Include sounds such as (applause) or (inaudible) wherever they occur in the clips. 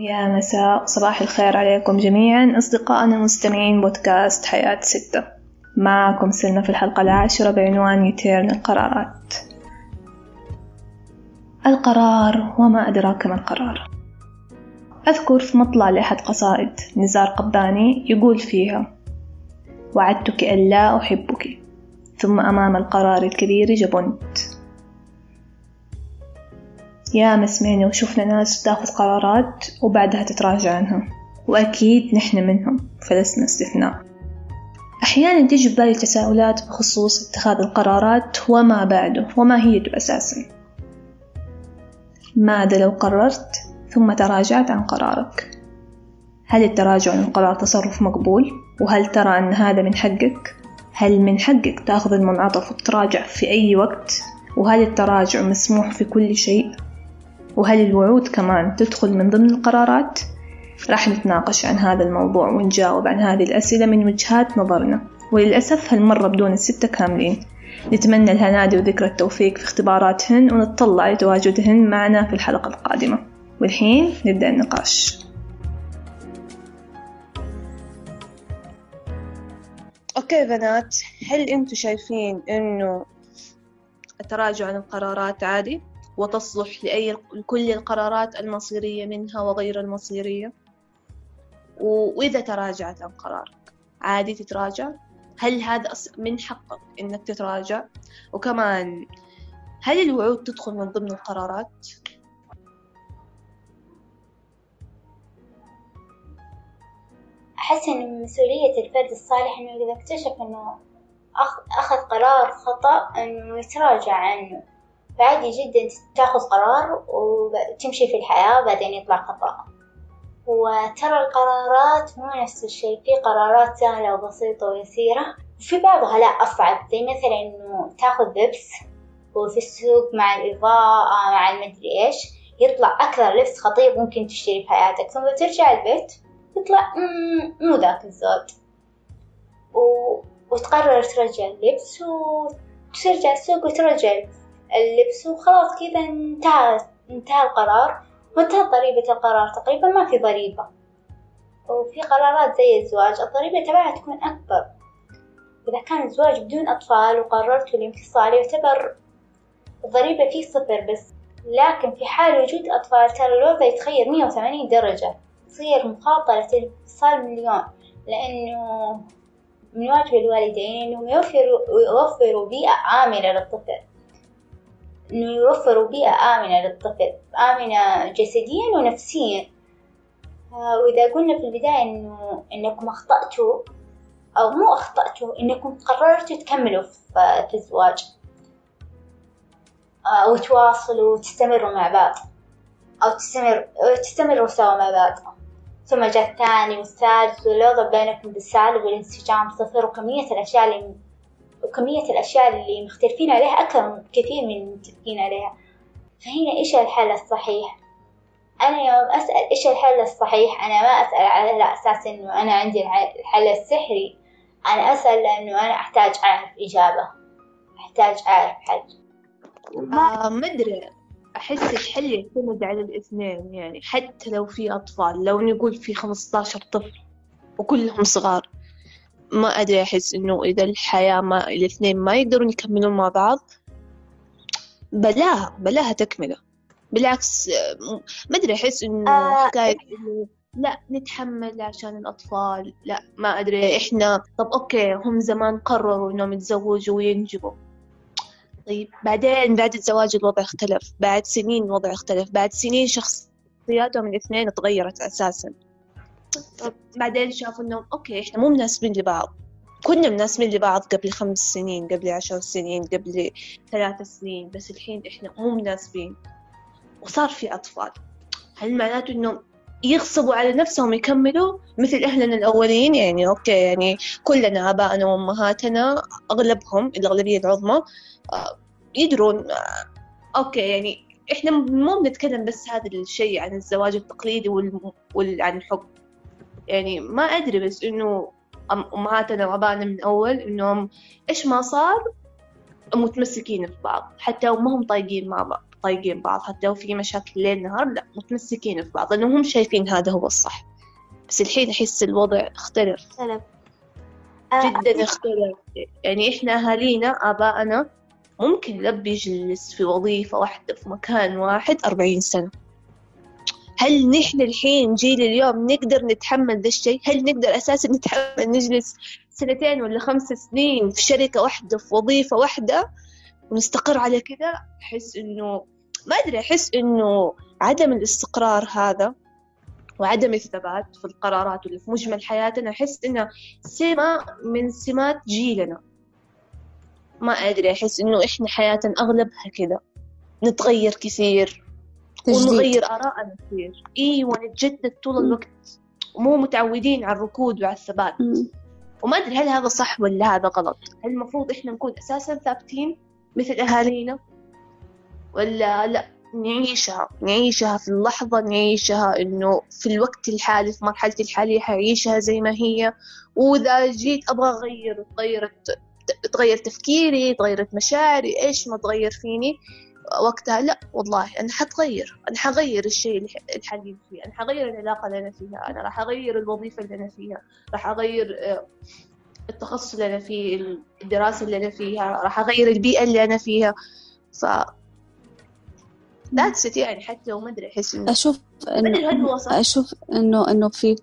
يا مساء صباح الخير عليكم جميعا. أصدقائنا المستمعين بودكاست حياة ستة. معكم سلمى في الحلقة العاشرة بعنوان يتيرن القرارات. القرار وما أدراك ما القرار. أذكر في مطلع لأحد قصائد نزار قباني يقول فيها وعدتك أن لا أحبك ثم أمام القرار الكبير جبنت. يا سمعنا وشفنا ناس تاخذ قرارات وبعدها تتراجع عنها وأكيد نحن منهم فلسنا استثناء. أحيانا تجي في بالي تساؤلات بخصوص اتخاذ القرارات وما بعده وما هي أساسا. ماذا لو قررت ثم تراجعت عن قرارك؟ هل التراجع عن القرار تصرف مقبول؟ وهل ترى أن هذا من حقك؟ هل من حقك تأخذ المنعطف وتراجع في أي وقت؟ وهل التراجع مسموح في كل شيء؟ وهل الوعود كمان تدخل من ضمن القرارات؟ راح نتناقش عن هذا الموضوع ونجاوب عن هذه الأسئلة من وجهات نظرنا وللأسف هالمرة بدون الستة كاملين نتمنى لها نادي وذكرى التوفيق في اختباراتهن ونتطلع لتواجدهن معنا في الحلقة القادمة والحين نبدأ النقاش أوكي بنات هل أنتم شايفين إنه التراجع عن القرارات عادي؟ وتصلح لأي لكل القرارات المصيرية منها وغير المصيرية. وإذا تراجعت عن قرارك عادي تتراجع. هل هذا من حقك إنك تتراجع؟ وكمان هل الوعود تدخل من ضمن القرارات؟ أحس إن مسؤولية الفرد الصالح إنه إذا اكتشف إنه أخذ قرار خطأ إنه يتراجع عنه. فعادي جدا تاخذ قرار وتمشي في الحياة وبعدين يطلع خطأ وترى القرارات مو نفس الشيء. في قرارات سهلة وبسيطة ويسيرة وفي بعضها لا أصعب. زي مثلا إنه تاخذ لبس وفي السوق مع الإضاءة مع المدري إيش يطلع أكثر لبس خطير ممكن تشتري في حياتك. ثم ترجع البيت يطلع مو ذاك الزود. و... وتقرر ترجع اللبس وترجع السوق وترجع اللبس وخلاص كذا انتهى انتهى القرار. وانتهت ضريبة القرار تقريبا ما في ضريبة. وفي قرارات زي الزواج الضريبة تبعها تكون أكبر. إذا كان الزواج بدون أطفال وقررت الانفصال يعتبر الضريبة فيه صفر بس. لكن في حال وجود أطفال ترى الوضع يتغير مية وثمانين درجة. تصير مخاطرة الانفصال مليون. لأنه من واجب الوالدين إنهم يوفروا يوفروا بيئة آمنة للطفل. إنه يوفروا بيئة آمنة للطفل آمنة جسديا ونفسيا. آه، وإذا قلنا في البداية إنه إنكم أخطأتوا أو مو أخطأتوا إنكم قررتوا تكملوا في الزواج. أو آه، تواصلوا وتستمروا مع بعض. أو تستمر تستمروا سوا مع بعض. ثم جاء الثاني والثالث والوضع بينكم بالسالب والانسجام صفر وكمية الأشياء اللي وكمية الأشياء اللي مختلفين عليها أكثر كثير من المتفقين عليها. فهنا إيش الحل الصحيح؟ أنا يوم أسأل إيش الحل الصحيح؟ أنا ما أسأل على أساس إنه أنا عندي الحل السحري. أنا أسأل لأنه أنا أحتاج أعرف إجابة. أحتاج أعرف حل. ما آه أدري. أحس الحل يعتمد على الاثنين يعني حتى لو في أطفال لو نقول في خمسطاشر طفل وكلهم صغار. ما أدري أحس إنه إذا الحياة ما الاثنين ما يقدرون يكملون مع بعض بلاها بلاها تكملة. بالعكس ما أدري أحس إنه آه حكاية إنه لا نتحمل عشان الأطفال. لا ما أدري. إحنا طب okay هم زمان قرروا إنهم يتزوجوا وينجبوا. طيب بعدين بعد الزواج الوضع اختلف بعد سنين الوضع اختلف بعد سنين شخصياتهم الاثنين تغيرت أساسا. بعدين شافوا إنهم okay إحنا مو مناسبين لبعض. كنا مناسبين لبعض قبل خمس سنين قبل عشر سنين قبل ثلاث سنين بس الحين إحنا مو مناسبين. وصار في أطفال. هل معناته إنهم يغصبوا على نفسهم يكملوا؟ مثل أهلنا الأولين يعني okay يعني كلنا آبائنا وأمهاتنا أغلبهم الأغلبية العظمى آه، يدرون آه، okay يعني إحنا مو بنتكلم بس هذا الشيء عن الزواج التقليدي وعن الحب يعني ما أدري بس إنه أمهاتنا وأبائنا من أول إنهم إيش ما صار متمسكين في بعض حتى وما هم طايقين مع بعض طايقين بعض. حتى وفي مشاكل ليل نهار لا متمسكين في بعض لأنهم شايفين هذا هو الصح. بس الحين أحس الوضع اختلف. اختلف. جدا اختلف. يعني إحنا أهالينا آبائنا ممكن لب يجلس في وظيفة واحدة في مكان واحد أربعين سنة. هل نحن الحين جيل اليوم نقدر نتحمل ذا الشيء؟ هل نقدر أساسا نتحمل نجلس سنتين ولا خمس سنين في شركة واحدة في وظيفة واحدة ونستقر على كذا؟ أحس إنه ما أدري أحس إنه عدم الاستقرار هذا وعدم الثبات في القرارات واللي في مجمل حياتنا أحس إنه سمة من سمات جيلنا. ما أدري أحس إنه إحنا حياتنا أغلبها كذا. نتغير كثير. تجديد. ونغير آراءنا كثير. إيوه نتجدد طول الوقت. ومو متعودين على الركود وعلى الثبات. وما أدري هل هذا صح ولا هذا غلط. هل المفروض إحنا نكون أساسا ثابتين مثل أهالينا؟ ولا لا نعيشها. نعيشها في اللحظة نعيشها إنه في الوقت الحالي في مرحلتي الحالية حعيشها زي ما هي. وإذا جيت أبغى أغير تغيرت تغير تفكيري تغيرت مشاعري إيش ما تغير فيني؟ وقتها لا والله أنا حتغير أنا حغير الشيء اللي حقيقي فيه أنا حغير العلاقة اللي أنا فيها أنا راح أغير الوظيفة اللي أنا فيها راح أغير آه، التخصص اللي أنا فيه الدراسة اللي أنا فيها راح أغير البيئة اللي أنا فيها. ف ذاتس it يعني حتى وما أشوف ما أدري هل إنه هو صح أشوف إنه إنه في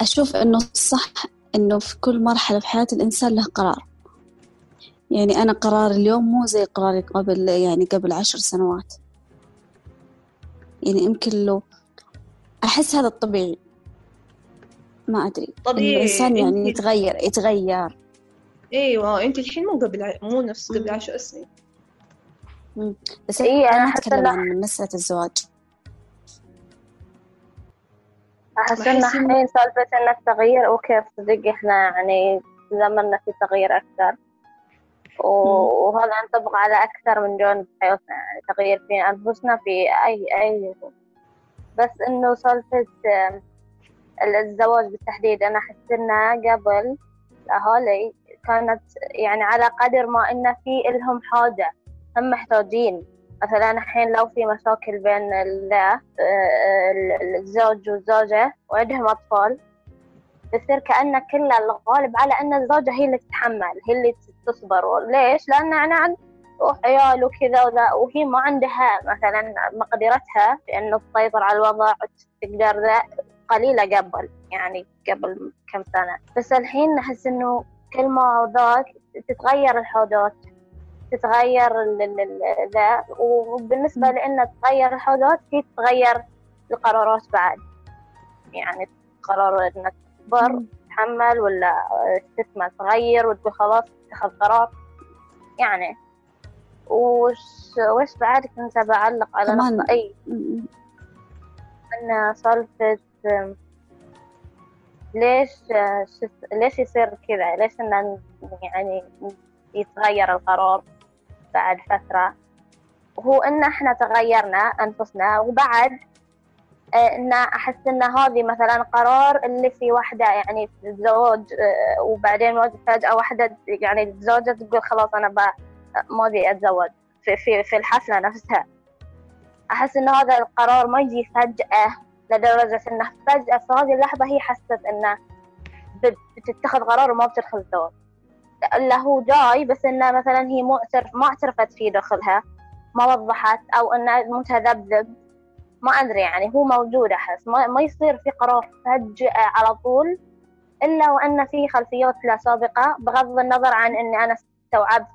أشوف إنه الصح إنه في كل مرحلة في حياة الإنسان له قرار. يعني أنا قرار اليوم مو زي قراري قبل يعني قبل عشر سنوات. يعني يمكن لو أحس هذا الطبيعي. ما أدري. طبيعي. الإنسان يعني يتغير يتغير. أيوه انت الحين مو قبل ع... مو نفس قبل مم. عشر سنين. بس إيه، أحس أتكلم إنه- عن مسألة الزواج. إن إن- الحين سالفة إن التغيير أوكي صدق إحنا يعني زمننا في تغيير أكثر. و- وهذا ينطبق على أكثر من جانب حياتنا يعني تغيير في أنفسنا في أي أي بس إنه سالفة الزواج بالتحديد أنا أحس إنه قبل الأهالي كانت يعني على قدر ما إن في إلهم حاجة هم محتاجين. مثلا الحين لو في مشاكل بين آه، ال- الزوج والزوجة وعندهم أطفال بتصير كأن كل الغالب على أن الزوجة هي اللي تتحمل هي اللي تصبر. ليش؟ لأن يعني عند عيال وكذا وذا وهي ما عندها مثلا مقدرتها في إنه تسيطر على الوضع تقدر ذا قليلة قبل يعني قبل كم سنة. بس الحين نحس إنه كل ما ذاك تتغير الحاجات تتغير ال- ال- ال- ذا. وبالنسبة لأن تتغير الحاجات هي تتغير القرارات بعد. يعني قرار إنك تكبر تتحمل ولا تسمع تغير وتقول خلاص تاخذ قرار؟ يعني وش وش بعد كنت بعلق على نقطة م- أن سالفة ليش آه، ليش يصير كذا؟ ليش إن يعني يتغير القرار بعد فترة؟ هو إن إحنا تغيرنا أنفسنا وبعد إن أحس إن هذه مثلا قرار اللي في واحدة يعني في الزواج آه، وبعدين فجأة واحدة يعني الزوجة تقول خلاص بقى ما أبي أتزوج. في, في, في الحفلة نفسها. أحس إن هذا القرار ما يجي فجأة لدرجة إنه فجأة في هذه اللحظة هي حست بت- بتتخذ قرار وما بتدخل الزواج. إلا هو جاي بس إنه مثلا هي مو ما اعترفت فيه داخلها ما وضحت أو إنه متذبذب ما أدري يعني هو موجود أحس. ما, ما يصير في قرار فجأة على طول إلا وأن في خلفيات لا سابقة بغض النظر عن إني أنا استوعبت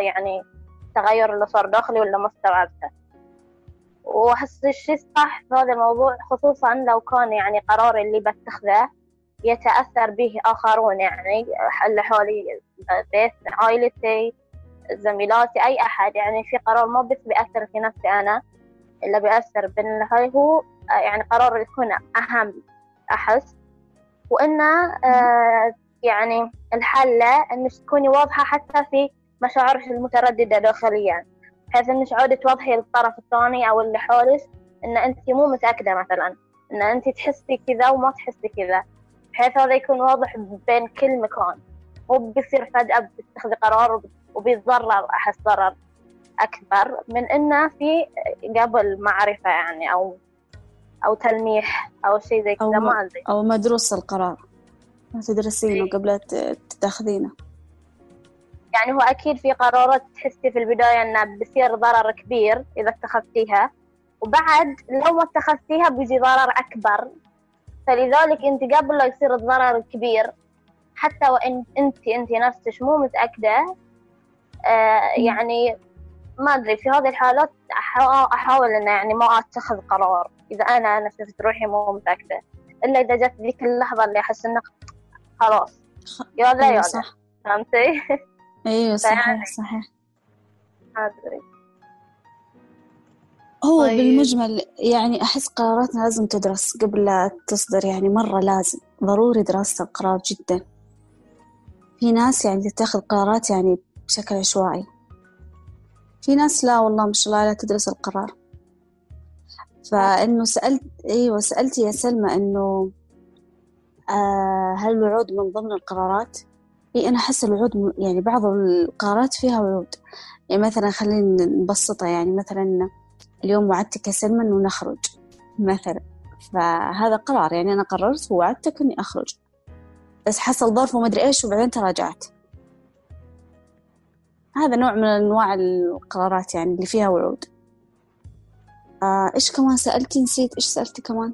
يعني التغير اللي صار داخلي ولا ما استوعبته. وأحس الشيء الصح في هذا الموضوع خصوصا لو كان يعني قرار اللي بتخذه يتأثر به آخرون يعني اللي حولي بيت عائلتي زميلاتي أي أحد. يعني في قرار ما بس بيأثر في نفسي أنا. إلا بيأثر باللي هو يعني قرار يكون أهم أحس. وإنه آه يعني الحلة إنك تكوني واضحة حتى في مشاعرك المترددة داخليا. بحيث إنك عودي توضحي للطرف الثاني أو اللي حولك إن أنت مو متأكدة مثلا. إن أنت تحسي كذا وما تحسي كذا. بحيث هذا يكون واضح بين كل مكان. مو بيصير فجأة بتتخذي قرار وبيتضرر أحس ضرر. أكبر من إنه في قبل معرفة يعني أو أو تلميح أو شيء زي كذا ما أدري. أو مدروس القرار ما تدرسينه قبل تتخذينه يعني هو أكيد في قرارات تحسي في البداية إنه بيصير ضرر كبير إذا اتخذتيها. وبعد لو ما اتخذتيها بيجي ضرر أكبر. فلذلك أنت قبل لا يصير الضرر الكبير حتى وإن أنت أنت نفسك مو متأكدة آه يعني ما أدري في هذه الحالات أحاول إنه يعني ما أتخذ قرار. إذا أنا أنا شفت روحي مو متأكدة. إلا إذا جت ذيك اللحظة اللي أحس إنه خلاص. يا لا يا صح. فهمتي؟ (laughs) أيوه صحيح صحيح. أدري. هو طيب. بالمجمل يعني أحس قراراتنا لازم تدرس قبل لا تصدر يعني مرة لازم. ضروري دراسة القرار جدا. في ناس يعني تتخذ قرارات يعني بشكل عشوائي. في ناس لا والله ما شاء الله لا تدرس القرار. فإنه سألت أيوة سألتي يا سلمى إنه آه هل الوعود من ضمن القرارات؟ إيه أنا أحس الوعود يعني بعض القرارات فيها وعود يعني مثلا خلينا نبسطها يعني مثلا اليوم وعدتك يا سلمى إنه نخرج مثلا. فهذا قرار يعني أنا قررت ووعدتك إني أخرج. بس حصل ظرف وما أدري إيش وبعدين تراجعت. هذا نوع من أنواع القرارات يعني اللي فيها وعود. آه إيش كمان سألتي؟ نسيت إيش سألتي كمان؟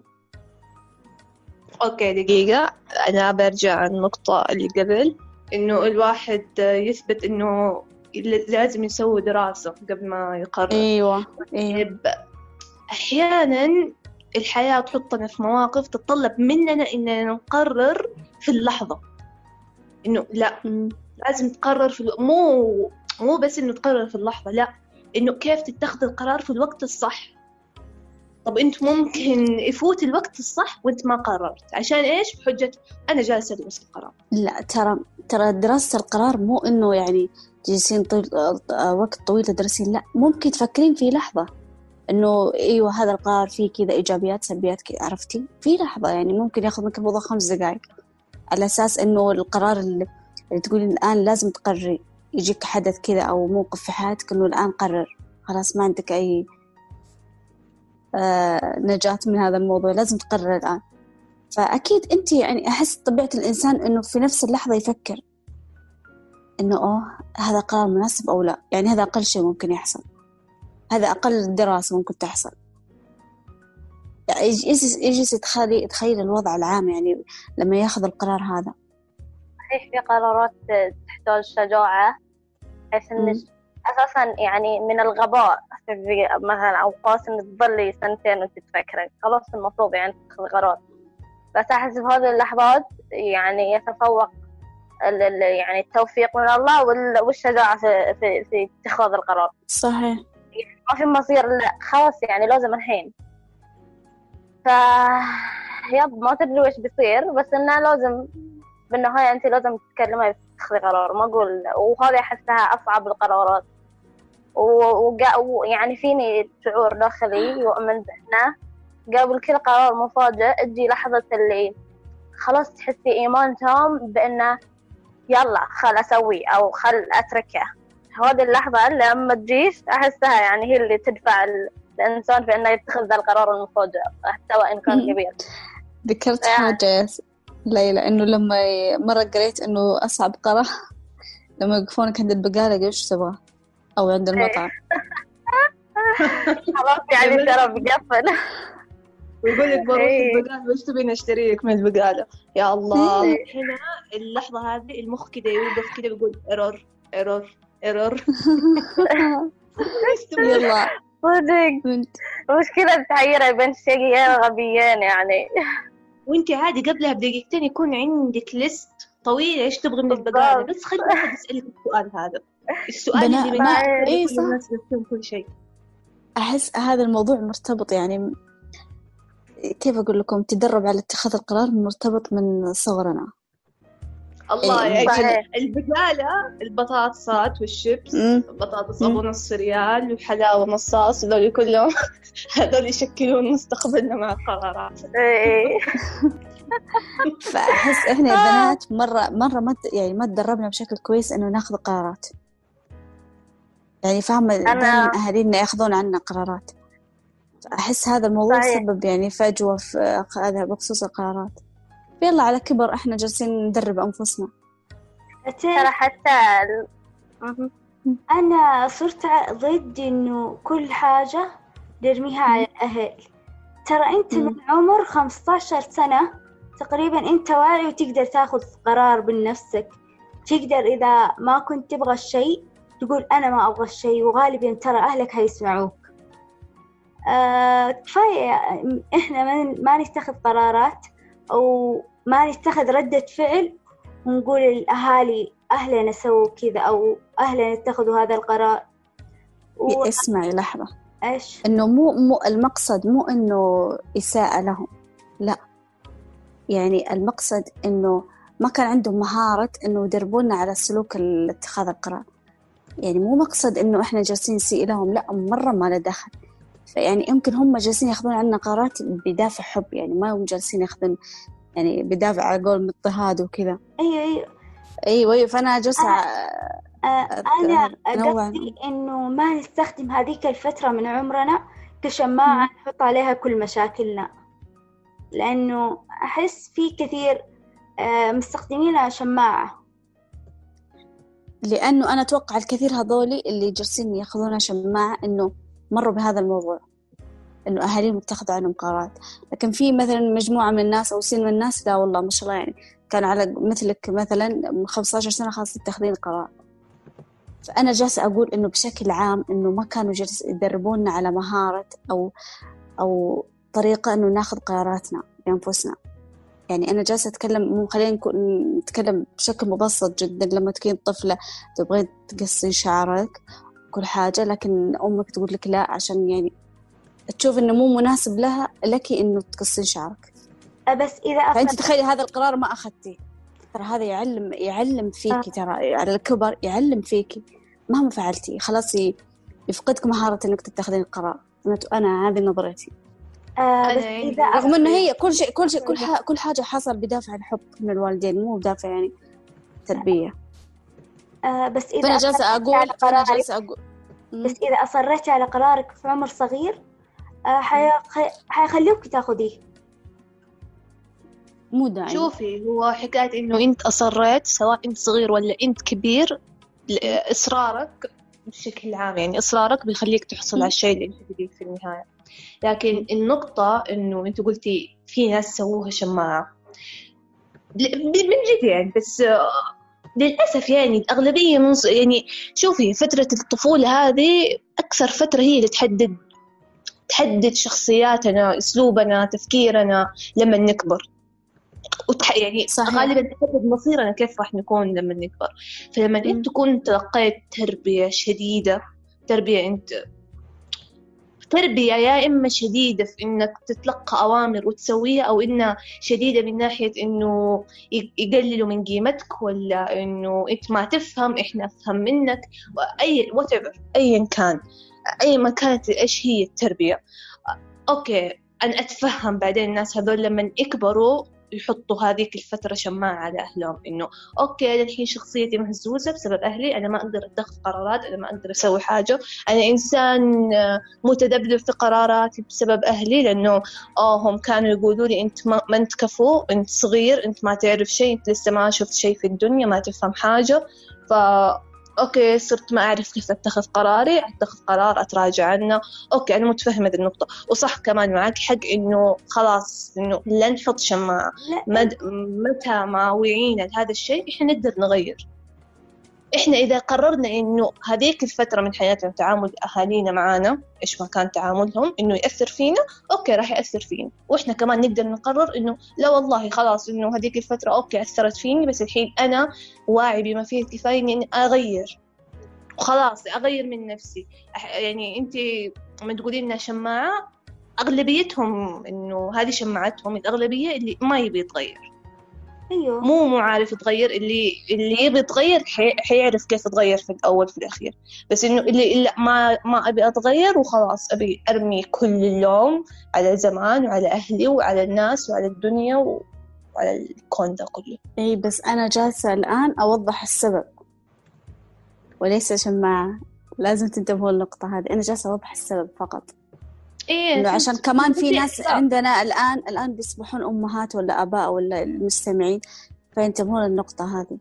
أوكي دقيقة. أنا برجع النقطة اللي قبل إنه الواحد يثبت إنه لازم يسوي دراسة قبل ما يقرر. أيوة أيوة. أحيانا الحياة تحطنا في مواقف تتطلب مننا إننا نقرر في اللحظة. إنه لا لازم تقرر في. مو مو بس إنه تقرر في اللحظة لا إنه كيف تتخذ القرار في الوقت الصح. طب أنت ممكن يفوت الوقت الصح وأنت ما قررت. عشان إيش؟ بحجة أنا جالسة أدرس القرار. لا ترى ترى دراسة القرار مو إنه يعني تجلسين طويل وقت طويل تدرسين لا ممكن تفكرين في لحظة إنه إيوه هذا القرار فيه كذا إيجابيات سلبيات كذا عرفتي؟ في لحظة يعني ممكن ياخذ منك الموضوع خمس دقائق على أساس إنه القرار اللي تقولين الآن لازم تقرري يجيك حدث كذا أو موقف في حياتك إنه الآن قرر خلاص ما عندك أي آه، نجاة من هذا الموضوع لازم تقرر الآن. فأكيد أنت يعني أحس طبيعة الإنسان إنه في نفس اللحظة يفكر إنه أوه هذا قرار مناسب أو لا. يعني هذا أقل شيء ممكن يحصل. هذا أقل دراسة ممكن تحصل. يجلس يتخيل يتخيل الوضع العام يعني لما ياخذ القرار هذا. صحيح في قرارات تحتاج شجاعة بحيث إنك أساسا يعني من الغباء في مثلا أوقات إنك تظلي سنتين وأنت تفكري خلاص المفروض يعني تاخذ قرار. بس أحس في هذه اللحظات يعني يتفوق يعني التوفيق من الله والشجاعة في, في, في اتخاذ القرار. صحيح. ما في مصير لا خلاص يعني لازم الحين. ف يب ما تدري وش بيصير بس إنه لازم بالنهاية أنت لازم تتكلمي تاخذي قرار ما أقول وهذا أحسها أصعب القرارات. ويعني فيني شعور داخلي يؤمن بأنه قبل كل قرار مفاجئ تجي لحظة اللي خلاص تحسي إيمان تام بأنه يلا خل أسوي أو خل أتركه. هذه اللحظة لما تجيش أحسها يعني هي اللي تدفع الإنسان في إنه يتخذ ذا القرار المفاجئ وإن كان كبير. ذكرت حاجة ليلى إنه لما مرة قريت إنه أصعب قرار لما يوقفونك عند البقالة إيش تبغى؟ أو عند المطعم. (laughs) خلاص يعني ترى بقفل. ويقول لك بروح إيه. البقالة وش تبين أشتري لك من البقالة؟ يا الله. إيه. هنا اللحظة هذه المخ كذا يوقف كذا ويقول error error error يلا. صدق. مشكلة تحيرها بين شيئين غبيين يعني. وانت عادي قبلها بدقيقتين يكون عندك list طويلة إيش تبغي من البقالة بس خلي واحد يسألك السؤال هذا. السؤال بناء اللي بناء إيه صح. كل شيء. أحس هذا الموضوع مرتبط يعني كيف أقول لكم؟ تدرب على اتخاذ القرار مرتبط من صغرنا. الله إيه يعني البقالة البطاطسات والشيبس بطاطس أبو نص ريال وحلاوة نصاص هذول كلهم (laughs) هذول يشكلون مستقبلنا مع القرارات. إيه. فأحس إحنا البنات مرة مرة ما يعني ما تدربنا بشكل كويس إنه ناخذ قرارات. يعني فاهمة دائما أهالينا يأخذون عنا قرارات. أحس هذا الموضوع صحيح. سبب يعني فجوة في هذا بخصوص القرارات. يلا على كبر إحنا جالسين ندرب أنفسنا. ترى حتى. أنا صرت ضد إنه كل حاجة نرميها على الأهل. ترى أنت مم. من عمر 15 سنة تقريبا أنت واعي وتقدر تاخذ قرار بنفسك. تقدر إذا ما كنت تبغى الشيء تقول أنا ما أبغى الشيء وغالبا ترى أهلك هيسمعوك. آه كفاية إحنا ما- ما نتخذ قرارات أو ما نتخذ ردة فعل ونقول الأهالي أهلنا سووا كذا أو أهلنا اتخذوا هذا القرار. و... اسمعي لحظة. إيش؟ إنه مو مو المقصد مو إنه إساءة لهم. لا. يعني المقصد إنه ما كان عندهم مهارة إنه يدربونا على سلوك اتخاذ القرار. يعني مو مقصد إنه إحنا جالسين نسيء لهم لا مرة ما له دخل. فيعني يمكن هم جالسين ياخذون عنا قرارات بدافع حب يعني ما هم جالسين ياخذون يعني بدافع على قول اضطهاد وكذا. أيوة أيوة. أيوه أيوه فأنا جالسه آه أنا أنوع. قصدي إنه ما نستخدم هذيك الفترة من عمرنا كشماعة نحط عليها كل مشاكلنا. لأنه أحس في كثير مستخدمينها شماعة. لأنه أنا أتوقع الكثير هذولي اللي جالسين يأخذونها شماعة إنه مروا بهذا الموضوع. إنه أهاليهم اتخذوا عنهم قرارات. لكن في مثلا مجموعة من الناس أو سن من الناس لا والله ما شاء الله يعني كان على مثلك مثلا من 15 سنة خلاص تتخذين قرار فأنا جالسة أقول إنه بشكل عام إنه ما كانوا جالس يدربونا على مهارة أو أو طريقة إنه ناخذ قراراتنا بأنفسنا. يعني أنا جالسة أتكلم مو خلينا نتكلم بشكل مبسط جدا. لما تكون طفلة تبغين تقصين شعرك كل حاجة لكن أمك تقول لك لا عشان يعني تشوف إنه مو مناسب لها لك إنه تقصين شعرك. آه بس إذا فأنت أخذ تخيلي هذا القرار ما أخذتيه. ترى هذا يعلم يعلم فيكي ترى على الكبر يعلم فيكي مهما فعلتي خلاص يفقدك مهارة إنك تتخذين القرار. أنا أنا هذه نظرتي آه بس إذا رغم إنه هي كل شيء كل شيء كل حاجة كل حاجة حصل بدافع الحب من الوالدين مو بدافع يعني تربية. آه بس أقول على فأنا قرارك جالسة أقول مم. بس إذا أصريتي على قرارك في عمر صغير آه حيخلوك تاخذيه. مو داعي. شوفي هو حكاية إنه أنت أصريت سواء أنت صغير ولا أنت كبير إصرارك بشكل عام يعني إصرارك بيخليك تحصل على الشيء اللي أنت تبيه في النهاية. لكن النقطة إنه أنت قلتي في ناس سووها شماعة. من جد يعني بس آه، للأسف يعني الأغلبية من يعني شوفي فترة الطفولة هذه أكثر فترة هي اللي تحدد تحدد شخصياتنا أسلوبنا تفكيرنا لما نكبر وتح... يعني صحيح. غالبا تحدد مصيرنا كيف راح نكون لما نكبر فلما. انت تكون تلقيت تربية شديدة تربية أنت تربية يا إما شديدة في إنك تتلقى أوامر وتسويها أو إنها شديدة من ناحية إنه يقللوا من قيمتك ولا إنه أنت ما تفهم إحنا أفهم منك أي whatever أيا كان أي ما كانت إيش هي التربية؟ okay أنا أتفهم بعدين الناس هذول لما يكبروا يحطوا هذيك الفترة شماعة على أهلهم إنه okay الحين شخصيتي مهزوزة بسبب أهلي أنا ما أقدر أتخذ قرارات أنا ما أقدر أسوي حاجة أنا إنسان آه، متذبذب في قراراتي بسبب أهلي لأنه آه هم كانوا يقولوا لي أنت ما, ما أنت كفو أنت صغير أنت ما تعرف شيء أنت لسه ما شفت شيء في الدنيا ما تفهم حاجة ف okay صرت ما أعرف كيف أتخذ قراري أتخذ قرار أتراجع عنه. okay أنا متفهمة هذه النقطة. وصح كمان معك حق إنه خلاص إنه لا نحط شماعة. لا. مد... متى ما وعينا لهذا الشيء إحنا نقدر نغير. إحنا إذا قررنا إنه هذيك الفترة من حياتنا تعامل أهالينا معانا إيش ما كان تعاملهم إنه يأثر فينا okay راح يأثر فينا. وإحنا كمان نقدر نقرر إنه لا والله خلاص إنه هذيك الفترة okay أثرت فيني بس الحين أنا واعي بما فيه الكفاية إني أغير. وخلاص أغير من نفسي. يعني أنت لما تقولين انها شماعة أغلبيتهم إنه هذه شماعتهم الأغلبية اللي ما يبي يتغير. أيوه. مو مو عارف يتغير اللي اللي يبي يتغير حي... حيعرف كيف يتغير في الأول في الأخير. بس إنه اللي لا ما ما أبي أتغير وخلاص أبي أرمي كل اللوم على زمان وعلى أهلي وعلى الناس وعلى الدنيا و... وعلى الكون ده كله. إي بس أنا جالسة الآن أوضح السبب. وليس شماعة لازم تنتبهوا للنقطة هذه. أنا جالسة أوضح السبب فقط. إيه عشان كمان في ناس. عندنا الآن الآن بيصبحون أمهات ولا آباء ولا المستمعين فينتبهون للنقطة هذه.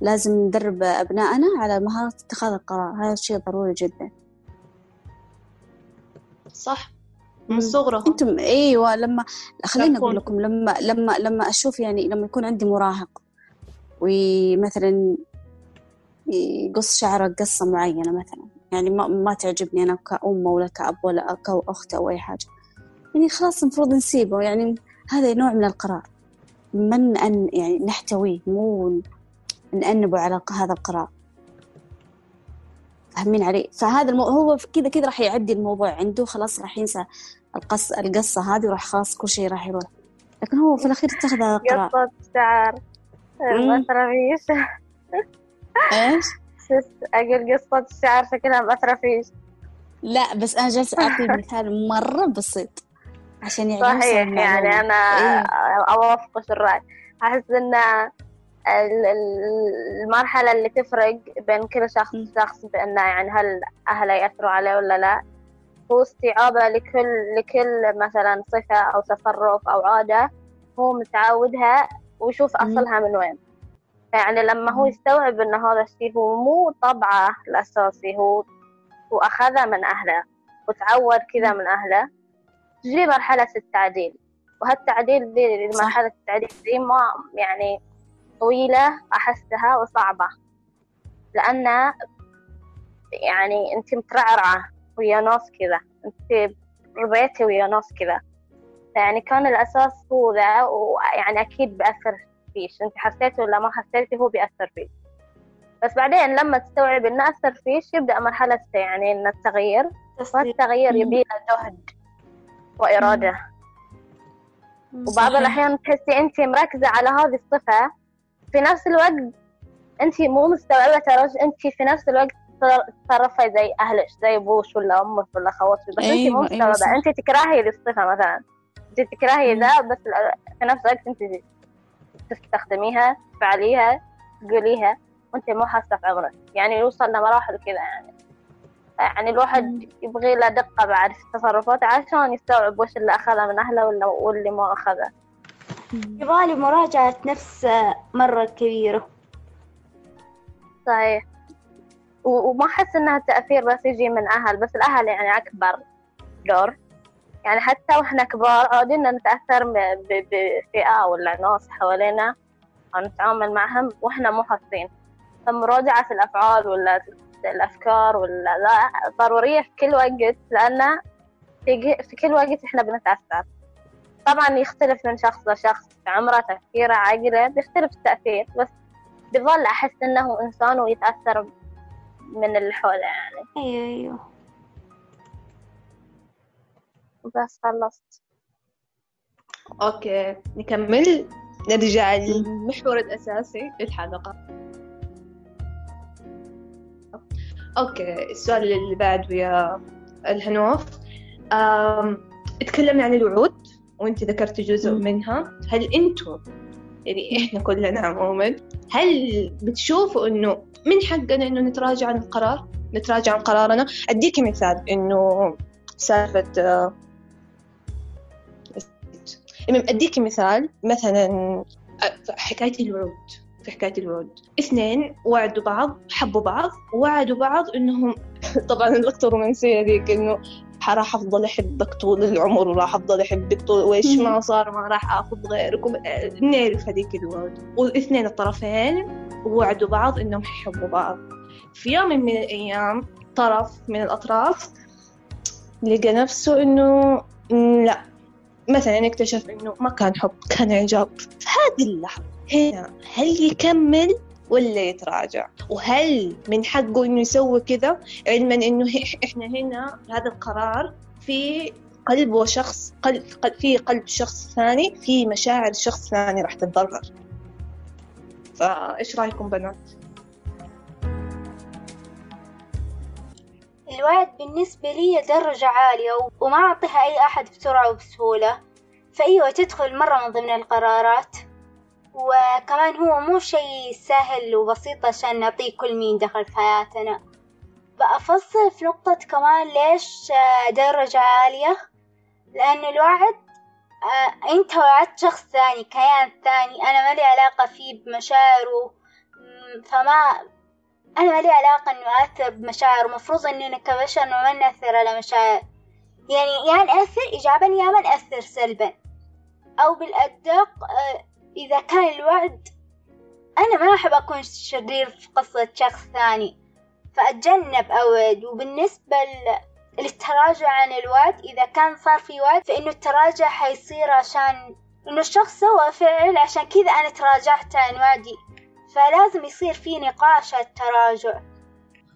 لازم ندرب أبنائنا على مهارة اتخاذ القرار. هذا شيء ضروري جدا. صح. من صغرهم. أنتم إيوه لما خليني أقول. لكم لما لما لما أشوف يعني لما يكون عندي مراهق ومثلا يقص شعره قصة معينة مثلا. يعني ما, ما تعجبني أنا كأم ولا كأب ولا كأخت أو أي حاجة. يعني خلاص المفروض نسيبه. يعني هذا نوع من القرار. من أن يعني نحتويه مو نأنبه على هذا القرار. فاهمين علي؟ فهذا المو... هو كذا كذا راح يعدي الموضوع عنده خلاص راح ينسى القص القصة هذه وراح خلاص كل شيء راح يروح. لكن هو في الأخير اتخذ هذا القرار. قصة شعر ما فيش إيش؟ أقول قصة الشعر شكلها ما فيش لا بس أنا جالسة أعطي (laughs) مثال مرة بسيط عشان يعني صحيح. يعني أنا إيه. أوافقك الرأي أحس إن ال- ال- المرحلة اللي تفرق بين كل شخص. وشخص بأنه يعني هل أهله يأثروا عليه ولا لا هو استيعابه لكل لكل مثلا صفة أو تصرف أو عادة هو متعودها ويشوف. أصلها من وين يعني لما هو. يستوعب إن هذا الشيء هو مو طبعه الأساسي هو وأخذه من أهله وتعود كذا من أهله تجي مرحلة التعديل وهالتعديل دي صح. مرحلة التعديل دي ما يعني طويلة أحسها وصعبة لأن يعني أنت مترعرعة ويا ناس كذا أنت ربيتي ويا ناس كذا يعني كان الأساس هو ذا ويعني أكيد بأثر فيش أنت حسيتي ولا ما حسيتي هو بيأثر فيك بس بعدين لما تستوعب إنه أثر فيش يبدأ مرحلة يعني إن التغيير والتغيير. يبي له جهد وإرادة وبعض. الأحيان تحسي أنت مركزة على هذه الصفة في نفس الوقت أنت مو مستوعبة ترى أنت في نفس الوقت تصرفي زي أهلك زي أبوش ولا أمك ولا خواتك بس أنت مو أيوة، أيوة، مستوعبة صح. أنت تكرهي الصفة مثلا أنت تكرهي. ذا بس في نفس الوقت أنت تستخدميها تفعليها تقوليها وأنت مو حاسة في عمرك يعني يوصل لمراحل كذا يعني. يعني الواحد. يبغي له دقة بعد في تصرفاته عشان يستوعب وش اللي أخذه من أهله ولا واللي ما أخذه. يبغالي مراجعة نفس مرة كبيرة. صحيح. وما أحس إنها التأثير بس يجي من أهل بس الأهل يعني أكبر دور. يعني حتى وإحنا كبار عادين نتأثر بفئة ولا ناس حوالينا أو نتعامل معهم وإحنا مو حاسين. فمراجعة الأفعال ولا الأفكار ولا لا ضرورية في كل وقت لأن في, كل وقت إحنا بنتأثر. طبعا يختلف من شخص لشخص عمره تفكيره عقله بيختلف التأثير بس بظل أحس إنه إنسان ويتأثر من اللي حوله يعني. أيوة أيوة. بس خلصت. أوكي نكمل. نرجع للمحور الأساسي للحلقة. أوكي السؤال اللي بعده يا الهنوف. أم... تكلمنا عن الوعود وأنت ذكرت جزء. منها. هل أنتم يعني إحنا كلنا عموما هل بتشوفوا إنه من حقنا إنه نتراجع عن القرار؟ نتراجع عن قرارنا؟ اديكي مثال إنه سالفة المهم أديكي مثال مثلا حكاية الوعود في حكاية الوعود اثنين وعدوا بعض حبوا بعض ووعدوا بعض إنهم (laughs) طبعا اللقطة الرومانسية ذيك إنه راح أفضل أحبك طول العمر وراح أفضل أحبك طول وإيش ما صار ما راح آخذ غيرك. نعرف هذيك الوعد والاثنين الطرفين وعدوا بعض إنهم يحبوا بعض. في يوم من الأيام طرف من الأطراف لقى نفسه إنه م، لا مثلا اكتشف إنه ما كان حب كان إعجاب. في هذه اللحظة هنا هل يكمل ولا يتراجع؟ وهل من حقه إنه يسوي كذا؟ علما إنه (laughs) إحنا هنا هذا القرار في قلب وشخص قلب قلب- في قلب شخص ثاني في مشاعر شخص ثاني راح تتضرر. فإيش رأيكم بنات؟ الوعد بالنسبة لي درجة عالية وما أعطيها أي أحد بسرعة وبسهولة. فأيوة تدخل مرة من ضمن القرارات. وكمان هو مو شيء سهل وبسيط عشان نعطيه كل مين دخل في حياتنا. بأفصل في نقطة كمان ليش آه، درجة عالية؟ لأن الوعد آه، أنت وعدت شخص ثاني كيان ثاني أنا ما لي علاقة فيه بمشاعره فما أنا ما لي علاقة إنه أثر بمشاعره مفروض إننا كبشر ما نأثر على مشاعر. يعني يا يعني نأثر إيجابا يا ما نأثر سلبا. أو بالأدق آه، إذا كان الوعد أنا ما أحب أكون شرير في قصة شخص ثاني. فأتجنب أوعد. وبالنسبة للتراجع عن الوعد إذا كان صار في وعد فإنه التراجع حيصير عشان إنه الشخص سوى فعل عشان كذا أنا تراجعت عن وعدي. فلازم يصير في نقاش التراجع.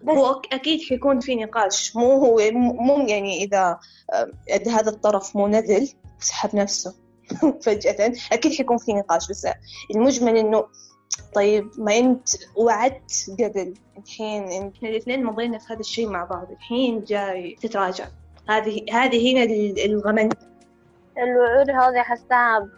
بس هو أكيد حيكون في نقاش. مو هو مو يعني إذا هذا الطرف مو نزل سحب نفسه (laughs) فجأة. أكيد حيكون في نقاش. بس المجمل إنه طيب ما أنت وعدت قبل الحين إحنا الاثنين مضينا في هذا الشيء مع بعض. الحين جاي تتراجع. هذه هذه هنا الغمن. الوعود هذه أحسها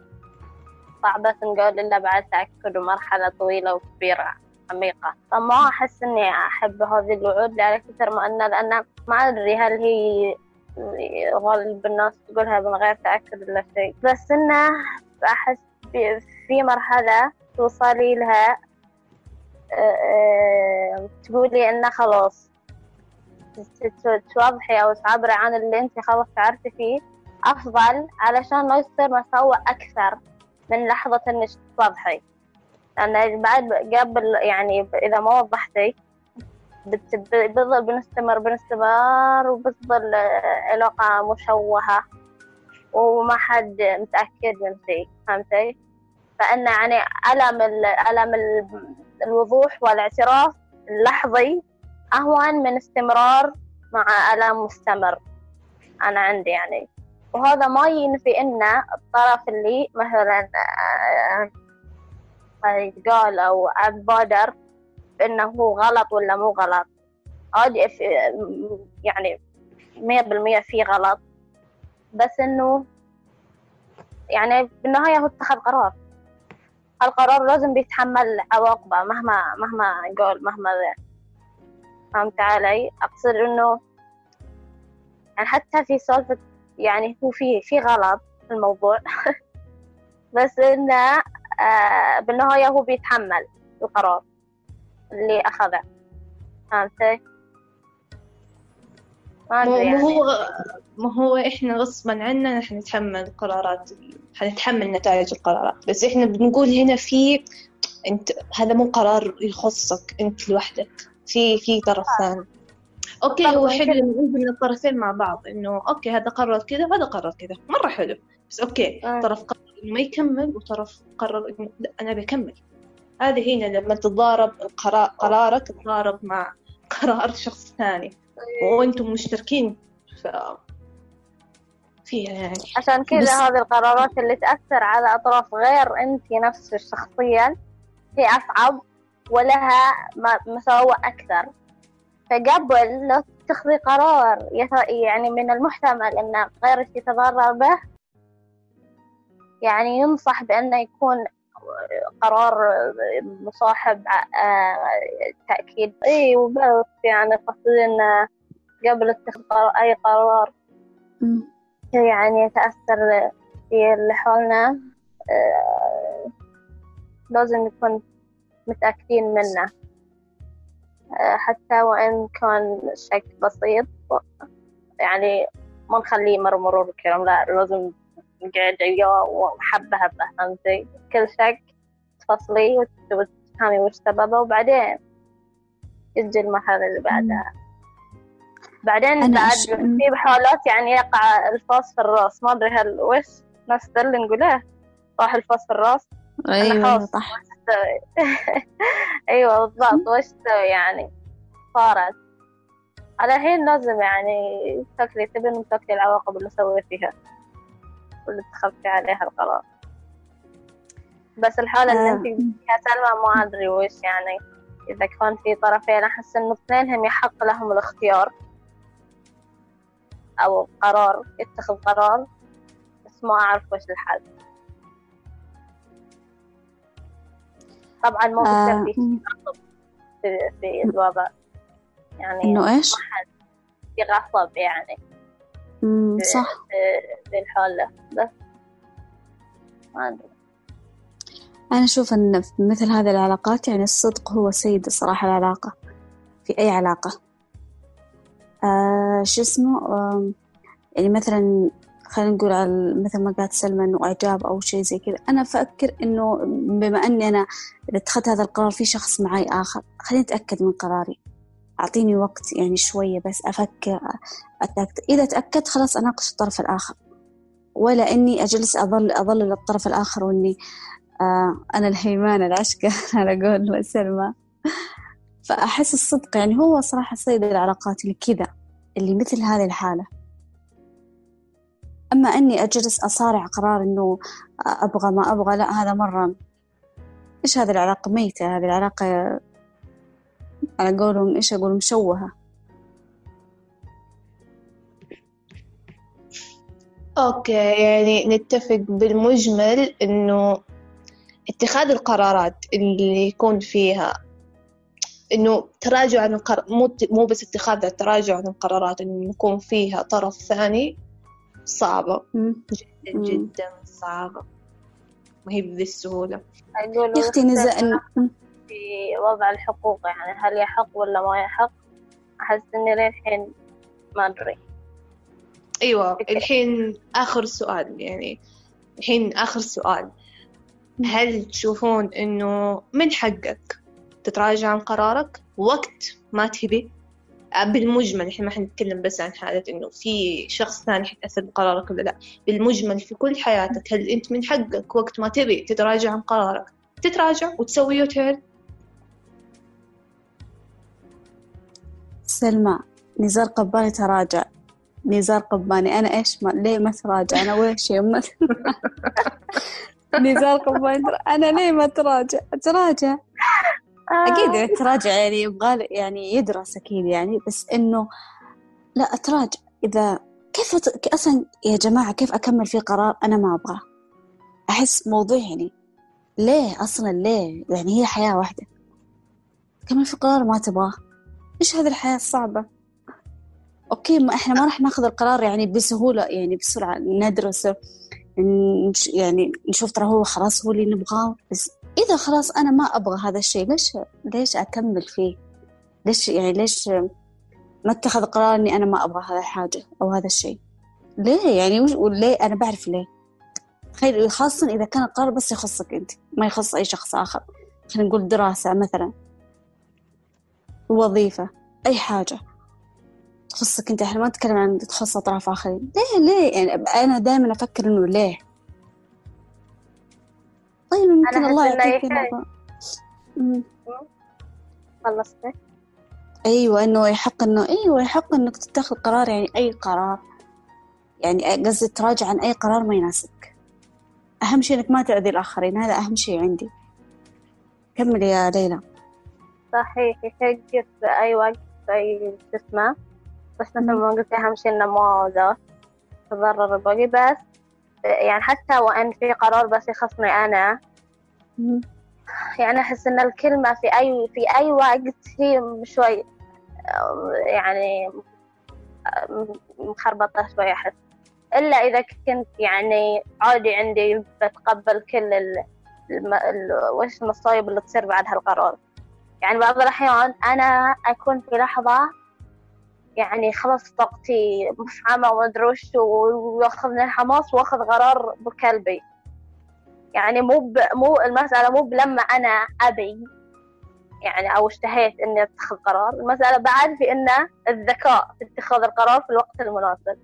صعبة نقول إلا بعد تأكد ومرحلة طويلة وكبيرة عميقة. فما أحس إني أحب هذه الوعود على كثر ما أن لأن ما أدري هل هي غالب الناس تقولها من غير تأكد ولا شيء. بس إنه أحس في مرحلة توصلي لها آه، آه، تقولي إنه خلاص. توضحي أو تعبري عن اللي أنت خلاص تعرفي فيه أفضل علشان ما يصير مساوئ أكثر. من لحظة إنك توضحي لأن بعد قبل يعني إذا ما وضحتي بتظل بنستمر بنستمر وبتظل علاقة مشوهة وما حد متأكد من شيء فهمتي؟ فإن يعني ألم ألم الوضوح والاعتراف اللحظي أهون من استمرار مع ألم مستمر أنا عندي يعني وهذا ما ينفي إن الطرف اللي مثلا يتقال أو أتبادر بأنه هو غلط ولا مو غلط. عادي يعني مية بالمية في غلط. بس إنه يعني بالنهاية هو اتخذ قرار. القرار لازم بيتحمل عواقبه مهما مهما قول مهما فهمت علي؟ أقصد إنه يعني حتى في سالفة يعني هو في في غلط في الموضوع. (laughs) بس إنه آه بالنهاية هو بيتحمل القرار اللي أخذه. فهمتي؟ ما يعني. هو ما هو إحنا غصبا عنا نحن نتحمل القرارات حنتحمل نتائج القرارات. بس إحنا بنقول هنا في أنت هذا مو قرار يخصك أنت لوحدك. في في طرف ثاني. okay هو حلو. نقول من الطرفين مع بعض إنه okay هذا قرر كذا وهذا قرر كذا. مرة حلو. بس okay آه. طرف قرر إنه ما يكمل وطرف قرر إنه لا أنا بكمل. هذه هنا لما تتضارب قرارك تتضارب مع (laughs) قرار شخص ثاني. وأنتم مشتركين ف فيها يعني. عشان كذا بس... هذه القرارات اللي تأثر على أطراف غير أنت نفسك شخصيا هي أصعب ولها مساوئ أكثر. فقبل لو تتخذي قرار يعني من المحتمل أن غيرك يتضرر به. يعني ينصح بأنه يكون قرار مصاحب آه، تأكيد. إي وبس يعني قصدي إنه قبل اتخذ أي قرار يعني يتأثر في اللي حولنا آه، لازم نكون متأكدين منه. حتى وإن كان شك بسيط يعني ما نخليه يمر مرور الكرام لا لازم نقعد وياه وحبة حبة فهمتي؟ كل شك تفصلي وتفهمي وش سببه وبعدين تجي المرحلة اللي بعدها. بعدين بعد في حالات يعني يقع الفاس في الراس ما أدري هل وش نفس اللي نقوله؟ راح الفاس في الراس؟ أيوه صح (laughs) أيوه بالضبط. وش تسوي يعني؟ صارت. على الحين لازم يعني تفكري تبين تفكري العواقب اللي سويتيها واللي اتخذتي عليها القرار. بس الحالة اللي انت فيها سلمى ما أدري وش يعني. إذا كان في طرفين أحس إنه اثنينهم يحق لهم الاختيار أو قرار يتخذ قرار بس ما أعرف وش الحل. طبعا ما بصير في في, في الوضع يعني إنه إيش؟ في غصب يعني. مم، صح. للحالة بس ما أدري. أنا أشوف أن في مثل هذه العلاقات يعني الصدق هو سيد الصراحة العلاقة في أي علاقة. آه شو اسمه؟ آه يعني مثلا خلينا نقول على مثل ما قالت سلمى إنه إعجاب أو شيء زي كذا. أنا أفكر إنه بما أني أنا إذا اتخذت هذا القرار في شخص معي آخر خليني أتأكد من قراري. أعطيني وقت يعني شوية بس أفكر أتأكد. إذا تأكدت خلاص أناقش الطرف الآخر. ولا إني أجلس أظل أظل للطرف الآخر وإني آه أنا الهيمانة العشقة (laughs) على قول سلمى. فأحس الصدق يعني هو صراحة سيد العلاقات اللي كذا اللي مثل هذه الحالة. أما أني أجلس أصارع قرار إنه أبغى ما أبغى لا هذا مرة إيش هذه العلاقة؟ ميتة هذه العلاقة على قولهم إيش أقول؟ مشوهة. أوكي يعني نتفق بالمجمل إنه اتخاذ القرارات اللي يكون فيها إنه تراجع عن القرار مو مو بس اتخاذ التراجع عن القرارات إنه يكون فيها طرف ثاني صعبة. جدا مم. جدا صعبة. ما هي بذي السهولة أقول يا أختي نزاع. مم. في وضع الحقوق يعني هل يحق ولا ما يحق؟ أحس إني للحين ما أدري. أيوة الحين آخر سؤال يعني الحين آخر سؤال. هل تشوفون إنه من حقك تتراجع عن قرارك وقت ما تبي؟ بالمجمل إحنا ما حنتكلم بس عن حالة إنه في شخص ثاني حيتأثر بقرارك ولا لا. بالمجمل في كل حياتك هل أنت من حقك وقت ما تبي تتراجع عن قرارك تتراجع وتسوي يوتيرن سلمى نزار قباني تراجع. نزار قباني أنا إيش ما ليه ما تراجع؟ أنا ويش يمه (laughs) نزار قباني أنا ليه ما تراجع؟ تراجع. أكيد يعني تراجع يعني يبغى يعني يدرس أكيد يعني بس إنه لا أتراجع إذا كيف أت- أصلا يا جماعة كيف أكمل في قرار أنا ما أبغاه؟ أحس موضوع يعني ليه أصلا ليه؟ يعني هي حياة واحدة. كمل في قرار ما تبغاه. إيش هذه الحياة الصعبة؟ أوكي ما إحنا ما راح ناخذ القرار يعني بسهولة يعني بسرعة ندرسه يعني نشوف ترى هو خلاص هو اللي نبغاه بس إذا خلاص أنا ما أبغى هذا الشيء ليش ليش أكمل فيه؟ ليش يعني ليش ما اتخذ قرار إني أنا ما أبغى هذا الحاجة أو هذا الشيء؟ ليه يعني وليه؟ أنا بعرف ليه. تخيل خاصة إذا كان القرار بس يخصك أنت ما يخص أي شخص آخر. خلينا نقول دراسة مثلا. وظيفة أي حاجة. تخصك أنت إحنا ما نتكلم عن تخص أطراف آخرين. ليه ليه؟ يعني أنا دائما أفكر إنه ليه؟ طيب يمكن الله يعطيك. خلصت؟ أيوة إنه يحق إنه أيوة يحق إنك تتخذ قرار يعني أي قرار. يعني قصدي تراجع عن أي قرار ما يناسبك. أهم شيء إنك ما تأذي الآخرين هذا أهم شيء عندي. كمل يا ليلى. صحيح يحق في أي وقت في أي شو اسمه بس مثل ما قلت أهم شيء إنه ما تضرر الباقي بس يعني حتى وإن في قرار بس يخصني مم. يعني أحس إن الكلمة في أي في أي وقت هي شوي يعني مخربطة شوي أحس. إلا إذا كنت يعني عادي عندي بتقبل كل ال... الم... ال... وش المصايب اللي تصير بعد هالقرار. يعني بعض الأحيان أنا أكون في لحظة يعني خلاص طاقتي مفعمة وما أدري وش وياخذني الحماس وآخذ قرار بكلبي. يعني مو ب... مو المسألة مو بلما أنا أبي يعني أو اشتهيت إني أتخذ قرار. المسألة بعد في إنه الذكاء في اتخاذ القرار في الوقت المناسب.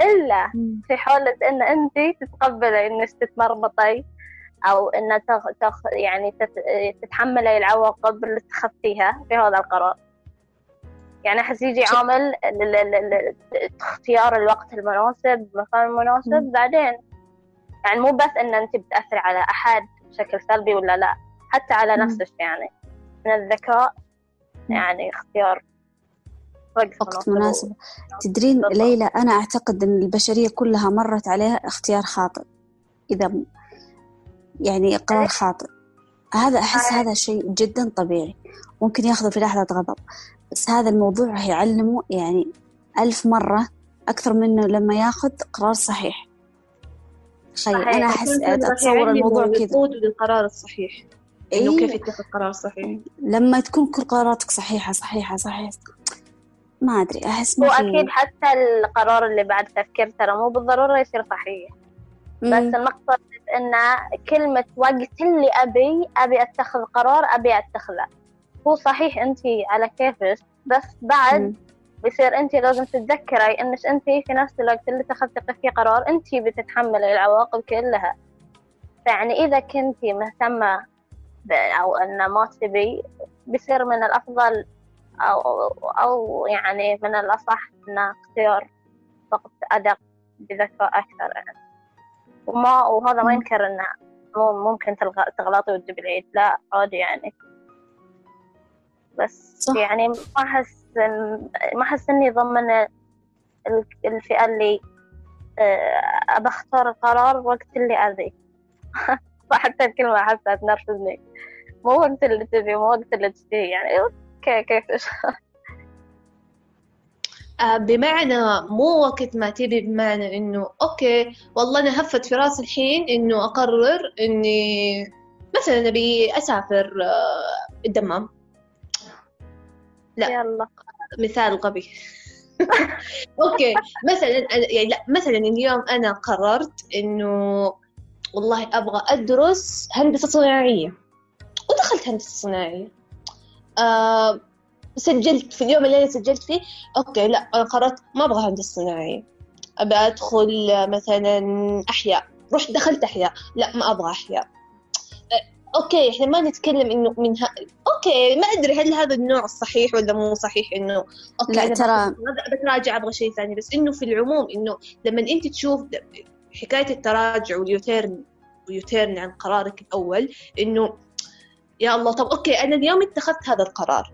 إلا. في حالة إن أنت تتقبلي إنك تتمرمطي أو إن تخ... تخ... يعني تت... تتحملي العواقب اللي اتخذتيها في هذا القرار. يعني أحس يجي عامل. اختيار الوقت المناسب المكان المناسب. بعدين يعني مو بس إن أنت بتأثر على أحد بشكل سلبي ولا لأ حتى على. نفسك يعني من الذكاء يعني اختيار وقت مناسب تدرين. ليلى أنا أعتقد أن البشرية كلها مرت عليها اختيار خاطئ إذا يعني قرار. خاطئ هذا أحس. هذا شيء جدا طبيعي ممكن ياخذه في لحظة غضب بس هذا الموضوع راح يعلمه يعني ألف مرة أكثر منه لما ياخذ قرار صحيح. تخيل أنا أحس أتصور الموضوع كذا. يقود للقرار الصحيح. إنه إيه. كيف يتخذ قرار صحيح؟ لما تكون كل قراراتك صحيحة صحيحة صحيحة. ما أدري أحس ما في أكيد حتى القرار اللي بعد تفكير ترى مو بالضرورة يصير صحيح. بس. المقصد إن كلمة وقت اللي أبي أبي أتخذ قرار أبي أتخذه. هو صحيح أنت على كيفك بس بعد مم. بيصير أنت لازم تتذكري إنك أنت في نفس الوقت اللي اتخذتي فيه قرار أنت بتتحملي العواقب كلها فيعني إذا كنتي مهتمة ب- أو إن ما تبي بيصير من الأفضل أو أو يعني من الأصح إن اختيار وقت أدق بذكاء أكثر يعني وما وهذا ما. ينكر انه ممكن تغلطي وتجيب العيد لا عادي يعني بس صح. يعني ما أحس إن- ما أحس إني ضمن ال- الفئة اللي آه، ابى اختار القرار وقت اللي أبي. (laughs) حتى الكلمة احسها تنرفزني. مو وقت اللي تبي مو وقت اللي تشتهي يعني. أوكي كيف؟ (laughs) آه، بمعنى مو وقت ما تبي بمعنى إنه okay والله أنا هفت في راسي الحين إنه أقرر إني مثلا أبي أسافر آه، الدمام. لا. يلا. مثال غبي. (laughs) okay. مثلا يعني لا مثلا اليوم أنا قررت إنه والله أبغى أدرس هندسة صناعية. ودخلت هندسة صناعية. آه سجلت في اليوم اللي أنا سجلت فيه okay لا أنا قررت ما أبغى هندسة صناعية. ابى أدخل مثلا أحياء. رحت دخلت أحياء. لا ما أبغى أحياء. okay إحنا ما نتكلم إنه من ها... okay ما أدري هل هذا النوع الصحيح ولا مو صحيح إنه okay لا أنا ترى بت- بتراجع أبغى شيء ثاني بس إنه في العموم إنه لما أنت تشوف حكاية التراجع وال U-turn و U-turn عن قرارك الأول إنه يا الله طب okay أنا اليوم اتخذت هذا القرار.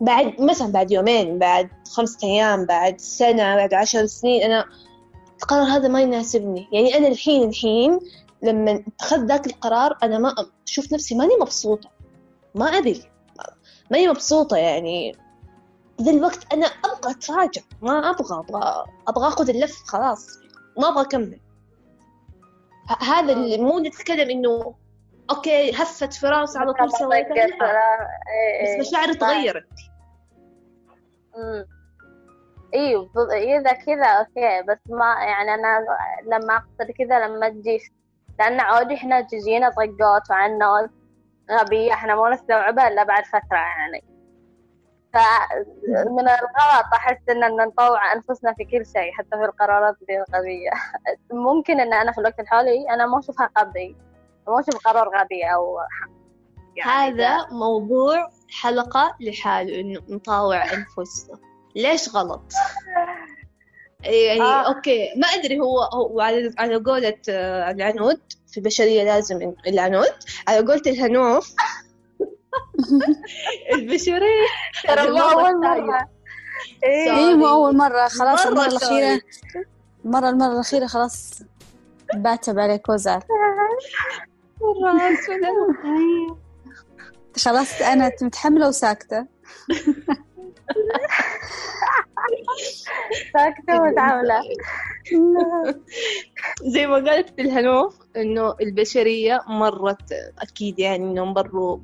بعد مثلا بعد يومين بعد خمسة أيام بعد سنة بعد عشر سنين أنا القرار هذا ما يناسبني. يعني أنا الحين الحين لما اتخذت ذاك القرار أنا ما أشوف نفسي ماني مبسوطة. ما ابي ماني مبسوطة يعني. ذا الوقت أنا أبغى اتراجع ما أبغى أبغى أبغى آخذ اللف خلاص. ما أبغى أكمل. هذا اللي مو نتكلم إنه okay هفت في راسي على طول سويتها. لا. إيه، بس مشاعري تغيرت. أيوه إذا كذا okay. بس ما يعني أنا لما أقصد كذا لما تجي لأن عادي إحنا تجينا طقات وعن ناس غبية إحنا ما نستوعبها إلا بعد فترة يعني. فمن الغلط أحس إن نطوع أنفسنا في كل شيء حتى في القرارات الغبية (laughs) ممكن إن أنا في الوقت الحالي أنا ما أشوفها غبي ما أشوف قرار غبي أو يعني هذا موضوع حلقة لحاله إنه نطاوع أنفسنا. ليش غلط؟ (laughs) يعني آه. أوكي ما أدري هو هو على على قولة آه، العنود في البشرية لازم العنود على قولة الهنوف (laughs) البشرية ترى المرة أول مرة الثانية. إيه. اي مو أول مرة خلاص مرة المرة الأخيرة. المرة المرة الأخيرة خلاص باتب عليك وزعل مرة. (laughs) خلاص أنا متحملة وساكتة (laughs) ساكتة ومتعاملة زي ما قالت في الهنوف إنه البشرية مرت أكيد يعني إنهم مروا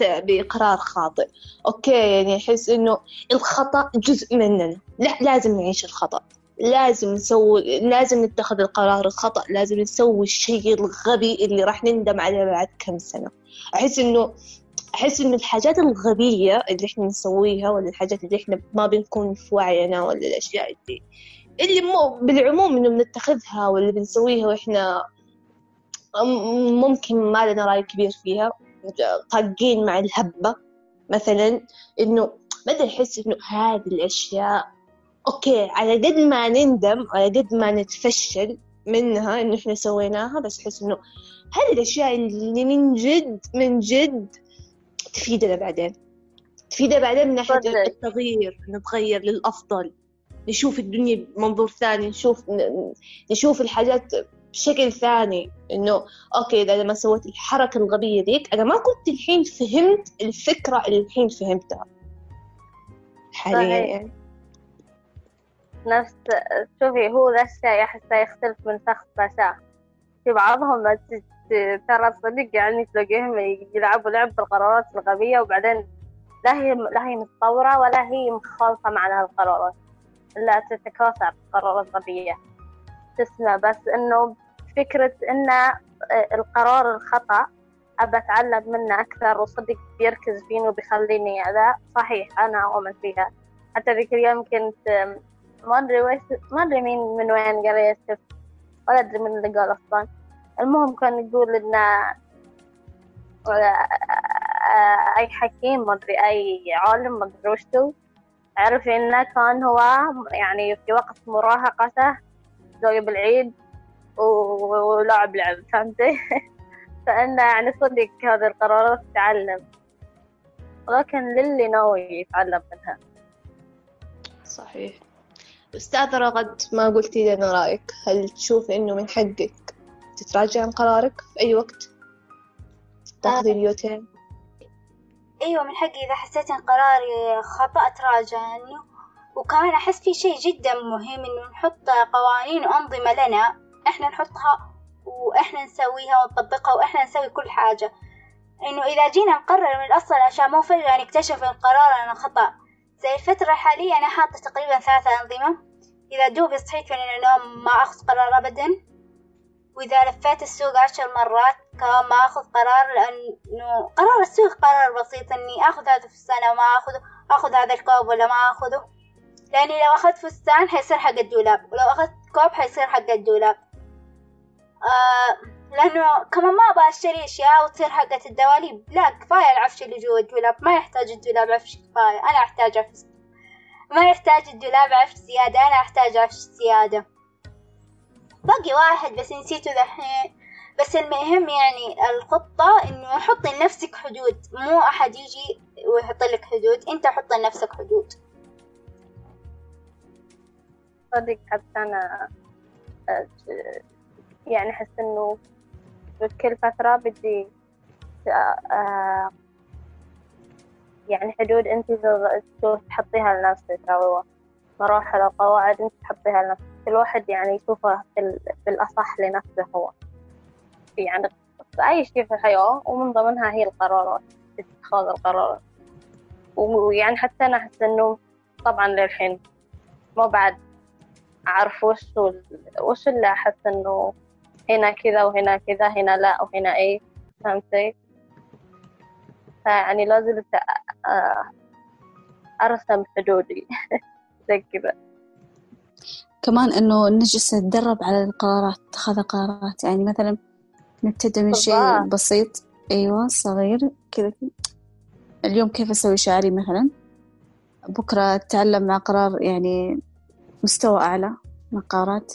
بقرار خاطئ. أوكي يعني أحس إنه الخطأ جزء مننا. لا لازم نعيش الخطأ. لازم نسوي لازم نتخذ القرار الخطأ. لازم نسوي الشيء الغبي اللي راح نندم عليه بعد كم سنة. أحس إنه أحس إنه الحاجات الغبية اللي إحنا نسويها ولا الحاجات اللي إحنا ما بنكون في وعينا ولا الأشياء اللي اللي مو بالعموم إنه بنتخذها ولا بنسويها وإحنا ممكن ما لنا رأي كبير فيها طاقين مع الهبة مثلا إنه أدري أحس إنه هذه الأشياء أوكي على قد ما نندم على قد ما نتفشل منها إنه إحنا سويناها بس أحس إنه هذه الأشياء اللي من جد من جد تفيدنا بعدين. تفيدنا بعدين من ناحية صدق. التغيير نتغير للأفضل. نشوف الدنيا بمنظور ثاني نشوف نشوف الحاجات بشكل ثاني. إنه okay إذا لما سويت الحركة الغبية ذيك أنا ما كنت الحين فهمت الفكرة اللي الحين فهمتها. حاليا. يعني نفس شوفي هو ذا الشيء أحسه يختلف من شخص لشخص. في بعضهم ما ترى صدق يعني تلاقيهم يلعبوا لعب بالقرارات الغبية وبعدين لا هي لا هي متطورة ولا هي مخالفة مع هالقرارات لا تتكاثر قرارات غبية. تسمع بس إنه فكرة إن القرار الخطأ أبى أتعلم منه أكثر وصدق بيركز فيني وبيخليني ذا صحيح أنا أؤمن فيها. حتى ذيك اليوم كنت ما أدري ما أدري مين من وين قريت ولا أدري من اللي قال أصلا. المهم كان يقول إن أي حكيم ما أدري أي عالم ما أدري وشو عرف إنه كان هو يعني في وقت مراهقته جايب العيد و- ولعب لعب فهمتي (laughs) فإنه يعني صدق هذه القرارات تعلم. ولكن للي ناوي يتعلم منها. صحيح. أستاذة رغد ما قلتي لنا رأيك. هل تشوفي إنه من حقك تتراجع عن قرارك في أي وقت؟ تاخذي اليوتين؟ أيوة من حقي إذا حسيت إن قراري خطأ أتراجع عنه وكمان أحس في شيء جدا مهم إنه نحط قوانين وأنظمة لنا. إحنا نحطها وإحنا نسويها ونطبقها وإحنا نسوي كل حاجة. إنه إذا جينا نقرر من الأصل عشان مو فجأة نكتشف إن قرارنا خطأ. زي الفترة الحالية أنا حاطة تقريبا ثلاثة أنظمة. إذا دوبي صحيت من النوم ما أخذ قرار أبدا. وإذا لفيت السوق عشر مرات كمان ما أخذ قرار لأنه قرار السوق قرار بسيط إني آخذ هذا الفستان أو ما آخذه آخذ هذا الكوب ولا ما آخذه. لأني لو أخذت فستان حيصير حق الدولاب ولو أخذت كوب حيصير حق الدولاب. آه لأنه كمان ما أبغى أشتري أشياء وتصير حقة الدواليب لا كفاية العفش اللي جوا الدولاب. ما يحتاج الدولاب عفش كفاية أنا أحتاج عفش. ما يحتاج الدولاب عفش زيادة أنا أحتاج عفش زيادة. باقي واحد بس نسيته دحين. بس المهم يعني الخطة إنه حطي لنفسك حدود. مو أحد يجي ويحط لك حدود. أنت حط لنفسك حدود. صدق حتى أنا آه، يعني أحس إنه كل فترة بدي آه، يعني حدود أنت تحطيها لنفسك أو مراحل أو قواعد أنت تحطيها لنفسك. كل واحد يعني يشوفه بال- بالأصح لنفسه هو. يعني في أي شيء في الحياة ومن ضمنها هي القرارات اتخاذ القرارات. ويعني حتى أنا أحس إنه طبعا للحين مو بعد أعرف وش وش اللي أحس إنه هنا كذا وهنا كذا هنا لا وهنا إيه. فهمتي؟ فيعني لازم أرسم حدودي. (laughs) زي كذا. كمان إنه نجلس نتدرب على القرارات اتخاذ قرارات. يعني مثلا نبتدي من شيء. بسيط. أيوة صغير كذا. اليوم كيف أسوي شعري مثلا؟ بكرة أتعلم مع قرار يعني مستوى أعلى من قرارات.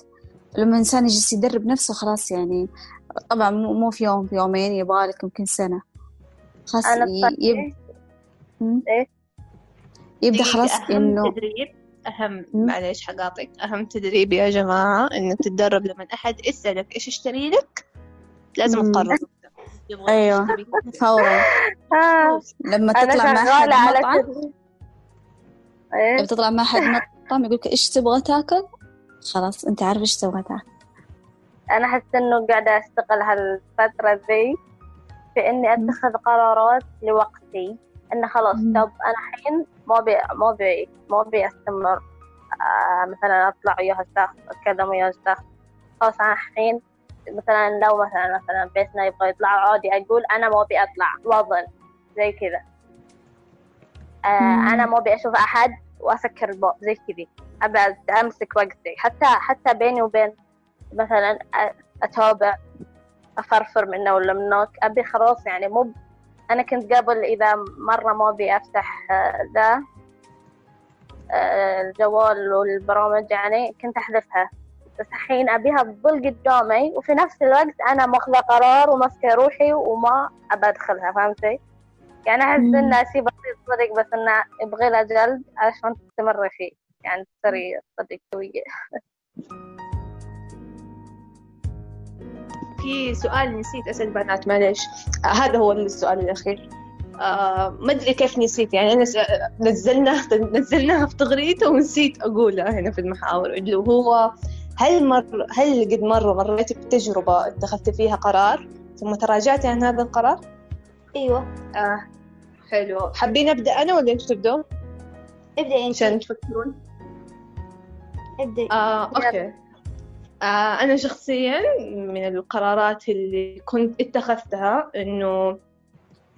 لما الإنسان يجلس يدرب نفسه خلاص يعني طبعا مو في يوم في يومين يبغالك يمكن سنة. خلاص يب... إيه؟ يبدأ دقيقة، خلاص أهم إنه تدريب؟ أهم. معليش حقاطعك. أهم تدريب يا جماعة إنك تتدرب لما أحد يسألك إيش اشتري لك؟ لازم. تقرر. يشتري. فورا. آه. لما تطلع مع على مطعم. إيه لما تطلع مع أحد مطعم يقولك إيش تبغى تاكل؟ خلاص أنت عارف إيش تبغى تاكل. أنا أحس إنه قاعدة أشتغل هالفترة ذي في إني أتخذ قرارات لوقتي. إنه خلاص. طب أنا الحين ما بي ما بي ما بي أستمر آه مثلا أطلع ويا هالشخص أتكلم ويا هالشخص خلاص أنا الحين مثلا لو مثلا مثلا بيتنا يبغى يطلع عادي أقول أنا ما أبي أطلع وأظل زي كذا. آه. أنا ما أبي أشوف أحد وأسكر الباب زي كذي. أبعد أمسك وقتي. حتى حتى بيني وبين مثلا أتابع أفرفر منه ولا من هناك أبي خلاص يعني مو أنا كنت قبل إذا مرة ما أبي أفتح آه، ذا آه، الجوال والبرامج يعني كنت أحذفها بس الحين أبيها تظل قدامي وفي نفس الوقت أنا ماخذة قرار وماسكة روحي وما أبى أدخلها فهمتي؟ يعني أحس. إنه شيء بسيط صدق بس إنه يبغي له جلد عشان تستمر فيه يعني تصيري صدق قوية (laughs) في سؤال نسيت أسأل بنات معليش. آه هذا هو السؤال الأخير. آه ما أدري كيف نسيت يعني أنا نزلناها نزلناها في تغريدة ونسيت اقولها هنا في المحاور اللي هو هل مر هل قد مره مريتي بتجربة اتخذتي فيها قرار ثم تراجعتي عن هذا القرار؟ أيوه. آه حلو. حابين أبدأ أنا ولا أنتوا تبدون؟ ابدأ أنت. عشان تفكرون. ابدأ. آه أوكي. آه أنا شخصيا من القرارات اللي كنت اتخذتها إنه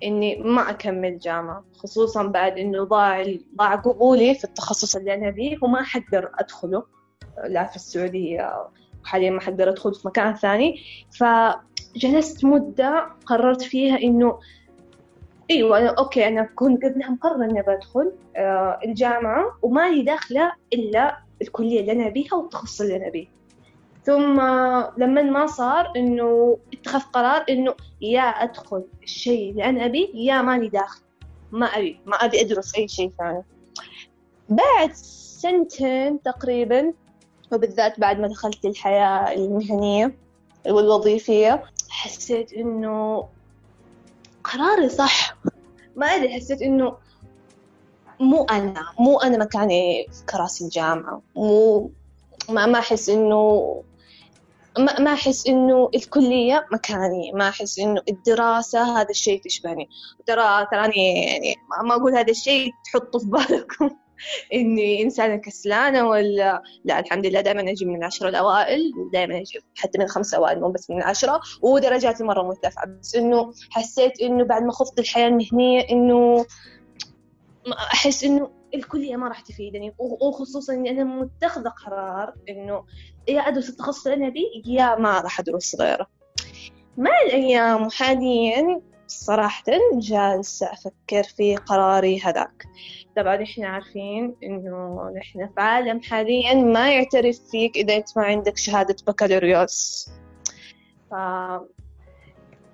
إني ما أكمل جامعة خصوصا بعد إنه ضاع ضاع قبولي في التخصص اللي أنا فيه وما حقدر أدخله لا في السعودية وحاليا ما حقدر أدخل في مكان ثاني. فجلست مدة قررت فيها إنه إيوه أنا أوكي أنا كنت قبلها مقررة إني بدخل آه الجامعة ومالي داخلة إلا الكلية اللي أنا بيها والتخصص اللي أنا بيه. ثم لما ما صار إنه اتخذ قرار إنه يا أدخل الشيء اللي أنا أبيه يا ماني داخل. ما أبي ما أبي أدرس أي شيء ثاني. بعد سنتين تقريبا وبالذات بعد ما دخلت الحياة المهنية والوظيفية حسيت إنه قراري صح. ما أدري حسيت إنه مو أنا مو أنا مكاني في كراسي الجامعة مو ما ما أحس إنه ما أحس إنه الكلية مكاني ما أحس إنه الدراسة هذا الشيء تشبهني. ترى تراني يعني ما أقول هذا الشيء تحطه في بالكم. (laughs) إني إنسانة كسلانة ولا لا الحمد لله دائما أجي من العشرة الأوائل دائما أجي حتى من الخمسة أوائل مو بس من العشرة ودرجاتي مرة مرتفعة. بس إنه حسيت إنه بعد ما خفت الحياة المهنية إنه أحس إنه الكلية ما راح تفيدني وخصوصا إني أنا متخذة قرار إنه يا أدرس التخصص بيه يا ما راح أدرس غيره مع الأيام وحاليا صراحة جالسة أفكر في قراري هذاك. طبعا إحنا عارفين إنه نحن في عالم حاليا ما يعترف فيك إذا أنت ما عندك شهادة بكالوريوس. ف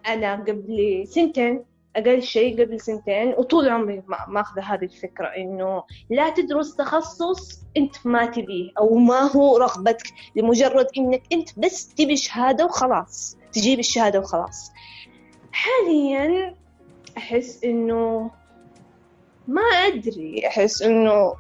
أنا قبل سنتين أقل شيء قبل سنتين وطول عمري ماخذة هذه الفكرة إنه لا تدرس تخصص أنت ما تبيه أو ما هو رغبتك لمجرد إنك أنت بس تبي شهادة وخلاص تجيب الشهادة وخلاص. حاليا أحس إنه ما أدري أحس إنه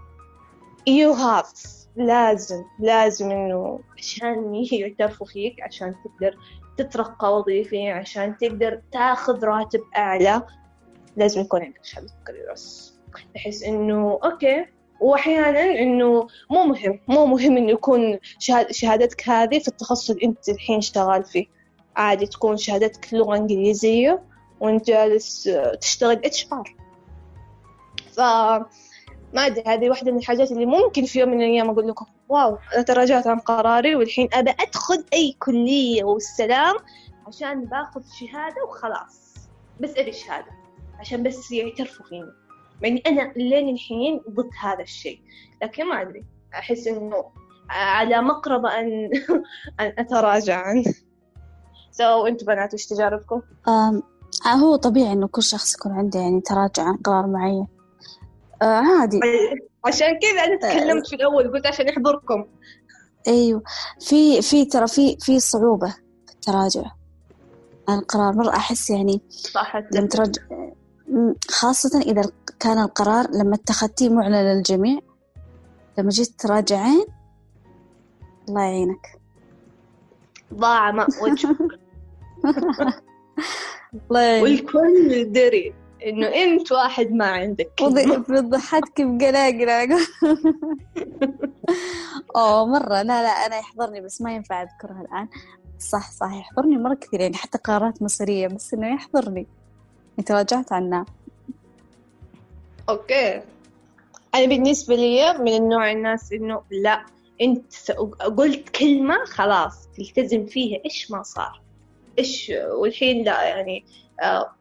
you have لازم لازم إنه عشان يعترفوا فيك عشان تقدر تترقى وظيفي عشان تقدر تاخذ راتب أعلى. لازم يكون عندك شهادة بكالوريوس أحس إنه okay. وأحيانا إنه مو مهم. مو مهم إنه يكون شهادتك هذه في التخصص اللي أنت الحين شغال فيه. عادي تكون شهادتك لغة إنجليزية وأنت جالس تشتغل HR. ف ما أدري هذه واحدة من الحاجات اللي ممكن في يوم من الأيام أقول لكم. wow أنا تراجعت عن قراري والحين أبى أدخل أي كلية والسلام عشان باخذ شهادة وخلاص. بس أبي شهادة عشان بس يعترفوا فيني. يعني أنا لين الحين ضد هذا الشيء. لكن ما أدري أحس إنه على مقربة أن (laughs) أن أتراجع عنه. سو أنتم بنات وش تجاربكم؟ هو طبيعي إنه كل شخص يكون عنده يعني تراجع عن قرار معين. آه عادي. عشان كذا أنا تكلمت في الأول قلت عشان يحضركم أيوه. في في ترى في في صعوبة في التراجع. عن القرار مرة أحس يعني صح. لما ترجع خاصة إذا كان القرار لما اتخذتيه معلن للجميع لما جيت تراجعين الله يعينك. ضاع ماء وجهك (laughs) (laughs) والكل دري. إنه أنت واحد ما عندك ضحكتك بقلاقل أوه مرة. لا لا أنا يحضرني بس ما ينفع أذكرها الآن. صح صح يحضرني مرة كثير. يعني حتى قرارات مصيرية بس إنه يحضرني. تراجعت عنها. أوكي. أنا بالنسبة لي من النوع الناس إنه لا أنت قلت كلمة خلاص تلتزم فيها. إيش ما صار؟ إيش والحين لا يعني آه،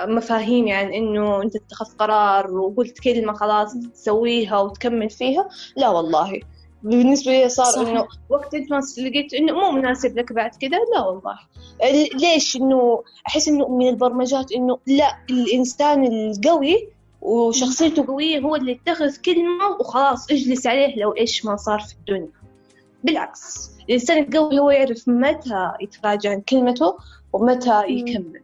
مفاهيم يعني إنه أنت اتخذت قرار وقلت كلمة خلاص تسويها وتكمل فيها لا والله. بالنسبة لي صار. إنه وقت أنت ما لقيت إنه مو مناسب لك بعد كذا لا والله. ليش إنه أحس إنه من البرمجات إنه لا الإنسان القوي وشخصيته قوية هو اللي يتخذ كلمة وخلاص اجلس عليه لو إيش ما صار في الدنيا. بالعكس الإنسان القوي هو يعرف متى يتراجع عن كلمته ومتى يكمل.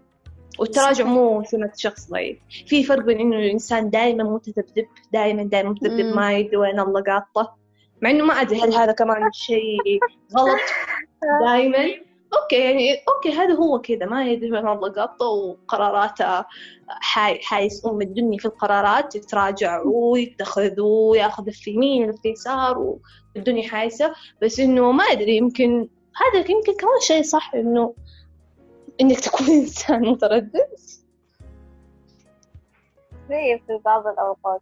والتراجع مو سمة شخص ضعيف. في فرق بين إنه الإنسان دائما متذبذب دائما دائما متذبذب ما يدري وين الله قاطه. مع إنه ما أدري هل هذا كمان شيء غلط؟ (laughs) دائما okay يعني okay هذا هو كذا ما يدري وين الله قاطه وقراراته حي... حايس ام الدنيا في القرارات يتراجع ويتخذ ويأخذ في يمين وفي يسار والدنيا حايسة. بس إنه ما أدري يمكن هذا يمكن كمان شيء صح إنه إنك تكون (laughs) إنسان متردد. في في بعض الأوقات.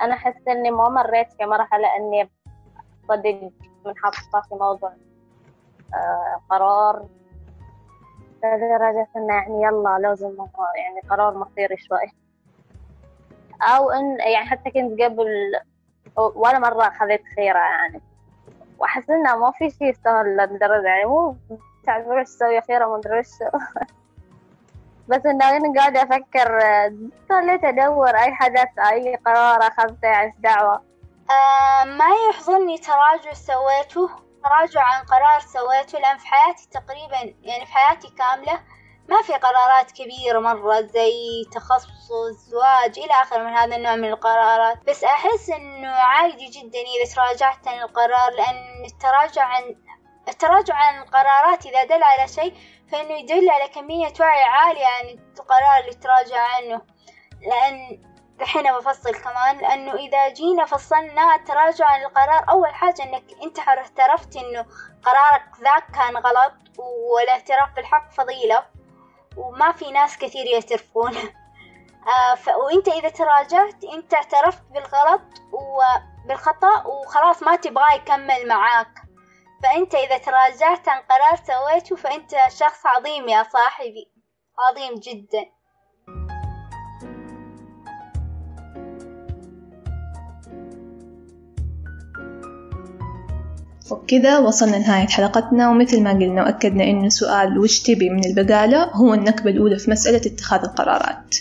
أنا أحس إني ما مريت في مرحله اني صدق منحطة في موضوع آه قرار. لدرجة إنه يعني يلا لازم يعني قرار مصيري شوي. أو إن يعني حتى كنت قبل ولا مرة أخذت خيرة يعني. وأحس إنه ما في شيء يستاهل للدرجة يعني مو تعرف إيش تسوي خيرة ما أدري (laughs) بس إنه أنا قاعدة أفكر خليت ادور أي حدث أي قرار أخذته إيش دعوة؟ آه ما يحضرني تراجع سويته. تراجع عن قرار سويته لأن في حياتي تقريبا يعني في حياتي كاملة ما في قرارات كبيرة مرة زي تخصص زواج إلى آخره من هذا النوع من القرارات. بس أحس إنه عادي جدا إذا تراجعت عن القرار لأن التراجع عن التراجع عن القرارات إذا دل على شيء فإنه يدل على كمية وعي عالية عن القرار اللي تراجع عنه لأن دحين بفصل كمان لأنه إذا جينا فصلنا التراجع عن القرار أول حاجة إنك أنت اعترفت إنه قرارك ذاك كان غلط والاعتراف بالحق فضيلة وما في ناس كثير يعترفون (laughs) آه. وإنت إذا تراجعت إنت اعترفت بالغلط وبالخطأ وخلاص ما تبغاه يكمل معاك فأنت إذا تراجعت عن قرار سويته فأنت شخص عظيم يا صاحبي. عظيم جدا. وبكذا وصلنا لنهاية حلقتنا. ومثل ما قلنا وأكدنا إنه سؤال وش تبي من البقالة هو النكبة الأولى في مسألة اتخاذ القرارات.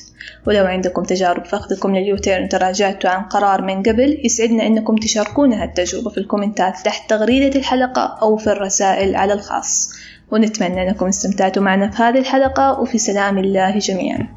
ولو عندكم تجارب فأخذكم لليوتيرن تراجعتوا عن قرار من قبل يسعدنا إنكم تشاركونا هالتجربة في الكومنتات تحت تغريدة الحلقة أو في الرسائل على الخاص. ونتمنى أنكم استمتعتوا معنا في هذه الحلقة وفي سلام الله جميعا.